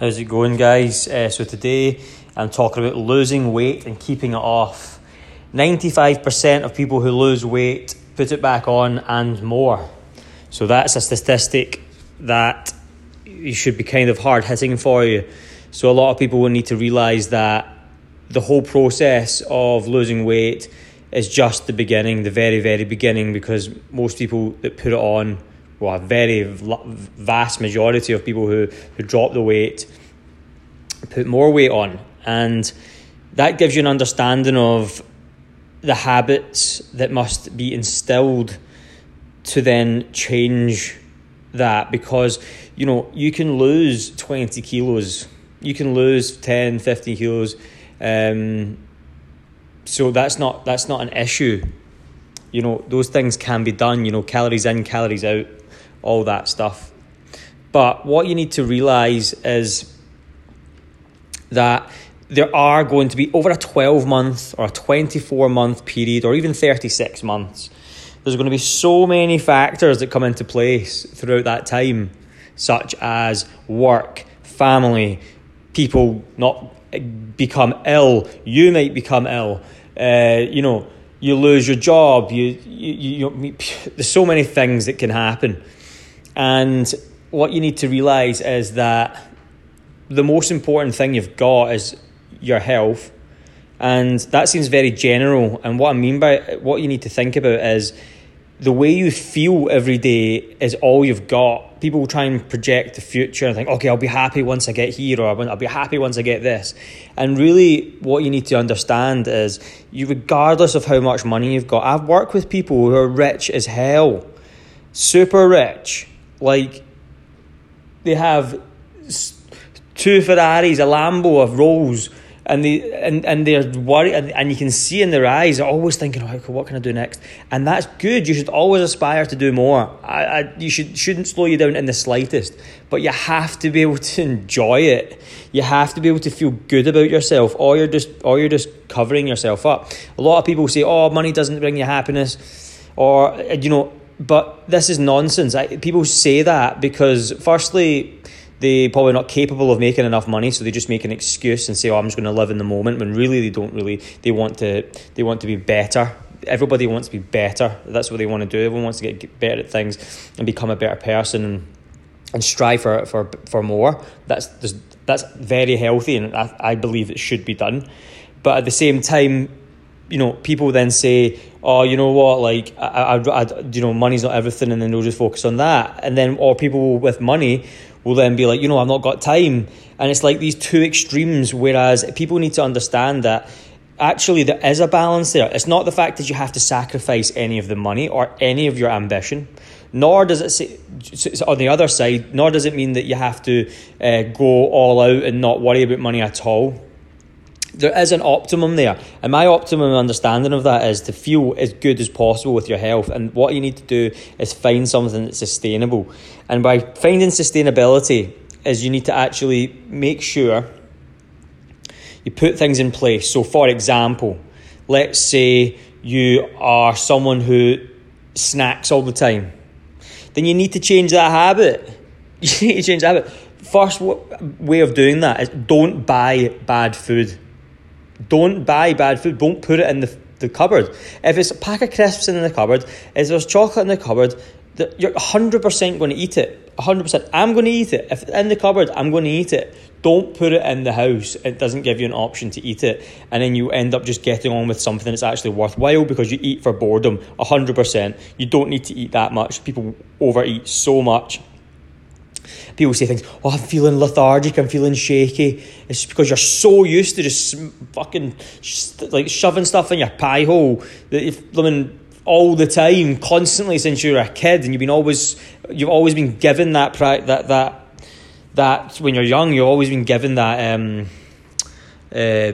How's it going, guys? Uh, so, today I'm talking about losing weight and keeping it off. 95% of people who lose weight put it back on and more. So, that's a statistic that you should be kind of hard hitting for you. So, a lot of people will need to realize that the whole process of losing weight is just the beginning, the very, very beginning, because most people that put it on well, a very vast majority of people who, who drop the weight put more weight on. And that gives you an understanding of the habits that must be instilled to then change that. Because you know you can lose 20 kilos. You can lose 10 15 kilos. Um, so that's not that's not an issue. You know those things can be done you know calories in calories out all that stuff. But what you need to realize is that there are going to be over a 12 month or a 24 month period or even 36 months. There's going to be so many factors that come into place throughout that time, such as work, family, people not become ill, you might become ill, uh, you know, you lose your job, you, you, you, you, there's so many things that can happen. And what you need to realize is that the most important thing you've got is your health. And that seems very general. And what I mean by what you need to think about is the way you feel every day is all you've got. People try and project the future and think, okay, I'll be happy once I get here, or I'll be happy once I get this. And really, what you need to understand is you, regardless of how much money you've got, I've worked with people who are rich as hell, super rich, like they have two Ferraris, a Lambo, a Rolls, and they and, and they're worried, and, and you can see in their eyes, they're always thinking, oh, what can I do next? And that's good. You should always aspire to do more. I, I, you should shouldn't slow you down in the slightest, but you have to be able to enjoy it. You have to be able to feel good about yourself, or you're just or you're just covering yourself up. A lot of people say, oh, money doesn't bring you happiness, or you know but this is nonsense. I, people say that because, firstly, they probably not capable of making enough money, so they just make an excuse and say, "Oh, I'm just going to live in the moment." When really they don't really. They want to. They want to be better. Everybody wants to be better. That's what they want to do. Everyone wants to get better at things and become a better person and, and strive for for for more. That's that's very healthy, and I, I believe it should be done. But at the same time, you know, people then say, "Oh, you know what? Like, I, I, I, you know, money's not everything," and then they'll just focus on that. And then, or people with money will then be like, "You know, I've not got time," and it's like these two extremes. Whereas people need to understand that actually there is a balance there. It's not the fact that you have to sacrifice any of the money or any of your ambition. Nor does it say, on the other side, nor does it mean that you have to uh, go all out and not worry about money at all there is an optimum there. And my optimum understanding of that is to feel as good as possible with your health. And what you need to do is find something that's sustainable. And by finding sustainability, is you need to actually make sure you put things in place. So, for example, let's say you are someone who snacks all the time, then you need to change that habit. You need to change that habit. First way of doing that is don't buy bad food don't buy bad food. Don't put it in the, the cupboard. If it's a pack of crisps in the cupboard, if there's chocolate in the cupboard, you're 100% going to eat it. 100%. I'm going to eat it. If it's in the cupboard, I'm going to eat it. Don't put it in the house. It doesn't give you an option to eat it. And then you end up just getting on with something that's actually worthwhile because you eat for boredom. 100%. You don't need to eat that much. People overeat so much people say things, oh, I'm feeling lethargic, I'm feeling shaky. It's because you're so used to just fucking like shoving stuff in your pie hole that if I mean, all the time, constantly since you were a kid, and you've been always you've always been given that that that that when you're young, you've always been given that. Um, uh,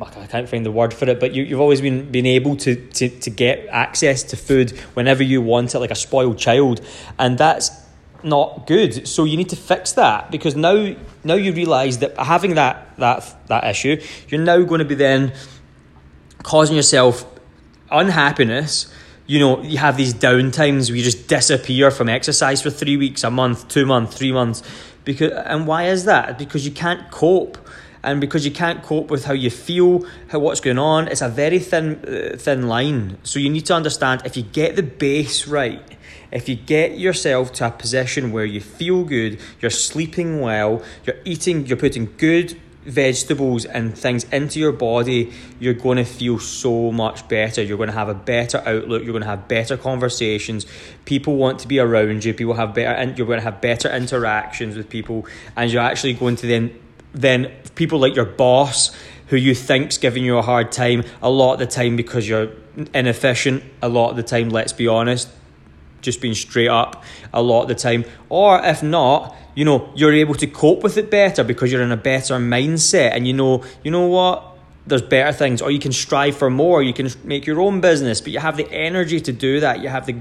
I can't find the word for it, but you, you've always been, been able to, to, to get access to food whenever you want it, like a spoiled child. And that's not good. So you need to fix that because now now you realise that having that that that issue, you're now going to be then causing yourself unhappiness. You know, you have these down times where you just disappear from exercise for three weeks, a month, two months, three months, because and why is that? Because you can't cope and because you can't cope with how you feel, how what's going on, it's a very thin uh, thin line. So you need to understand if you get the base right, if you get yourself to a position where you feel good, you're sleeping well, you're eating, you're putting good vegetables and things into your body, you're going to feel so much better. You're going to have a better outlook. You're going to have better conversations. People want to be around you. People have better, and you're going to have better interactions with people, and you're actually going to then then people like your boss who you think's giving you a hard time a lot of the time because you're inefficient a lot of the time let's be honest just being straight up a lot of the time. Or if not you know you're able to cope with it better because you're in a better mindset and you know you know what? There's better things. Or you can strive for more. You can make your own business but you have the energy to do that. You have the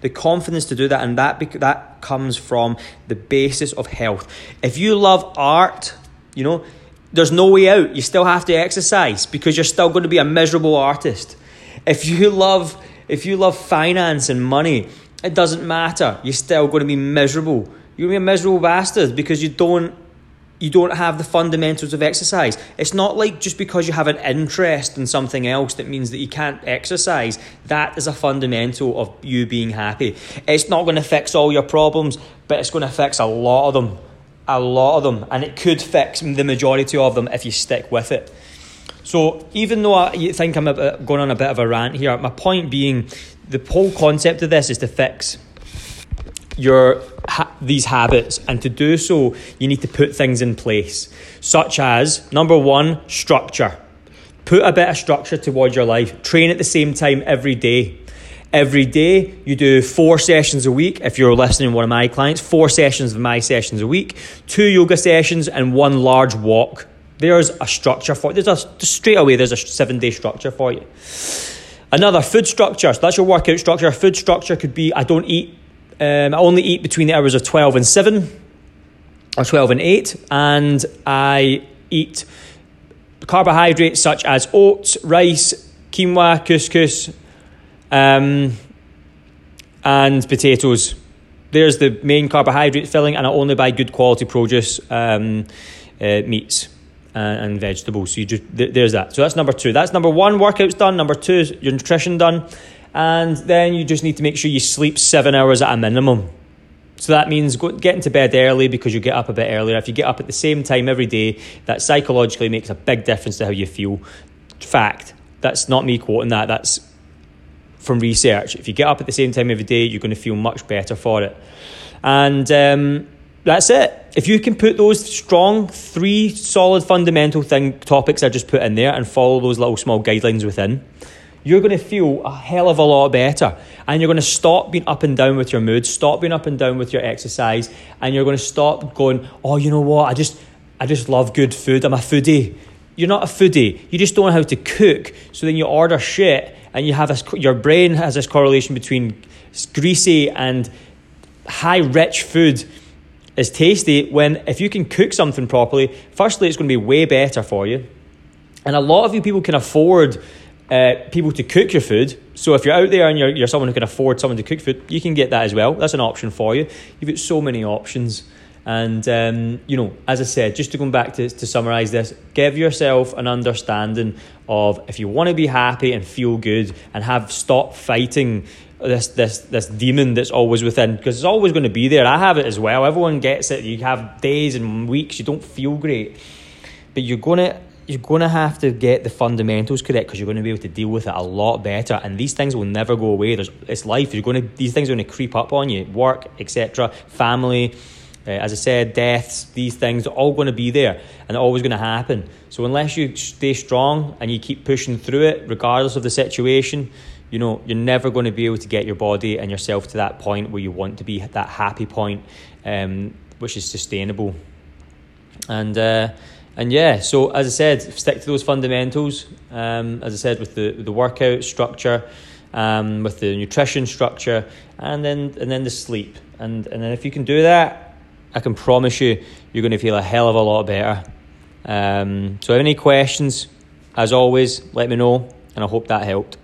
the confidence to do that. And that that comes from the basis of health. If you love art you know, there's no way out. You still have to exercise because you're still going to be a miserable artist. If you love if you love finance and money, it doesn't matter. You're still going to be miserable. You're going to be a miserable bastard because you don't you don't have the fundamentals of exercise. It's not like just because you have an interest in something else that means that you can't exercise. That is a fundamental of you being happy. It's not going to fix all your problems, but it's going to fix a lot of them a lot of them, and it could fix the majority of them if you stick with it. So, even though I think I'm going on a bit of a rant here, my point being the whole concept of this is to fix your ha- these habits, and to do so, you need to put things in place, such as number one, structure. Put a bit of structure towards your life. Train at the same time every day every day. You do four sessions a week. If you're listening to one of my clients, four sessions of my sessions a week, two yoga sessions, and one large walk. There's a structure for there's a straight away there's a seven day structure for you. Another food structure. So that's your workout structure. Food structure could be I don't eat. Um, I only eat between the hours of twelve and seven, or twelve and eight, and I eat carbohydrates such as oats, rice, quinoa, couscous, um, and potatoes. There's the main carbohydrate filling, and I only buy good quality produce, um, uh, meats and, and, vegetables. So you just th- there's that. So that's number two. That's number one. Workouts done. Number two your nutrition done, and then you just need to make sure you sleep seven hours at a minimum. So that means go, getting to bed early because you get up a bit earlier. If you get up at the same time every day, that psychologically makes a big difference to how you feel. Fact. That's not me quoting that. That's from research. If you get up at the same time every day, you're going to feel much better for it. And um, that's it. If you can put those strong, three solid fundamental thing topics I just put in there and follow those little small guidelines within, you're going to feel a hell of a lot better. And you're going to stop being up and down with your mood, stop being up and down with your exercise, and you're going to stop going, oh, you know what, I just, I just love good food. I'm a foodie. You're not a foodie. You just don't know how to cook. So then you order shit and you have this, your brain has this correlation between greasy and high rich food is tasty when if you can cook something properly firstly it's going to be way better for you. And a lot of you people can afford uh, people to cook your food. So if you're out there and you're, you're someone who can afford someone to cook food you can get that as well. That's an option for you. You've got so many options and, um, you know, as I said, just to come back to, to summarize this, give yourself an understanding of if you want to be happy and feel good and have stop fighting this this this demon that's always within because it's always going to be there. I have it as well. Everyone gets it. You have days and weeks you don't feel great, but you're gonna you're gonna have to get the fundamentals correct because you're going to be able to deal with it a lot better. And these things will never go away. There's it's life. You're to these things are going to creep up on you. Work, etc. Family uh, as I said, deaths, these things are all going to be there and always going to happen. So unless you stay strong and you keep pushing through it, regardless of the situation, you know, you're never going to be able to get your body and yourself to that point where you want to be, that happy point, um, which is sustainable. And uh, and yeah, so as I said, stick to those fundamentals. Um, as I said, with the the workout structure, um, with the nutrition structure, and then and then the sleep. And and then if you can do that, I can promise you, you're going to feel a hell of a lot better. Um, so, have any questions, as always, let me know, and I hope that helped.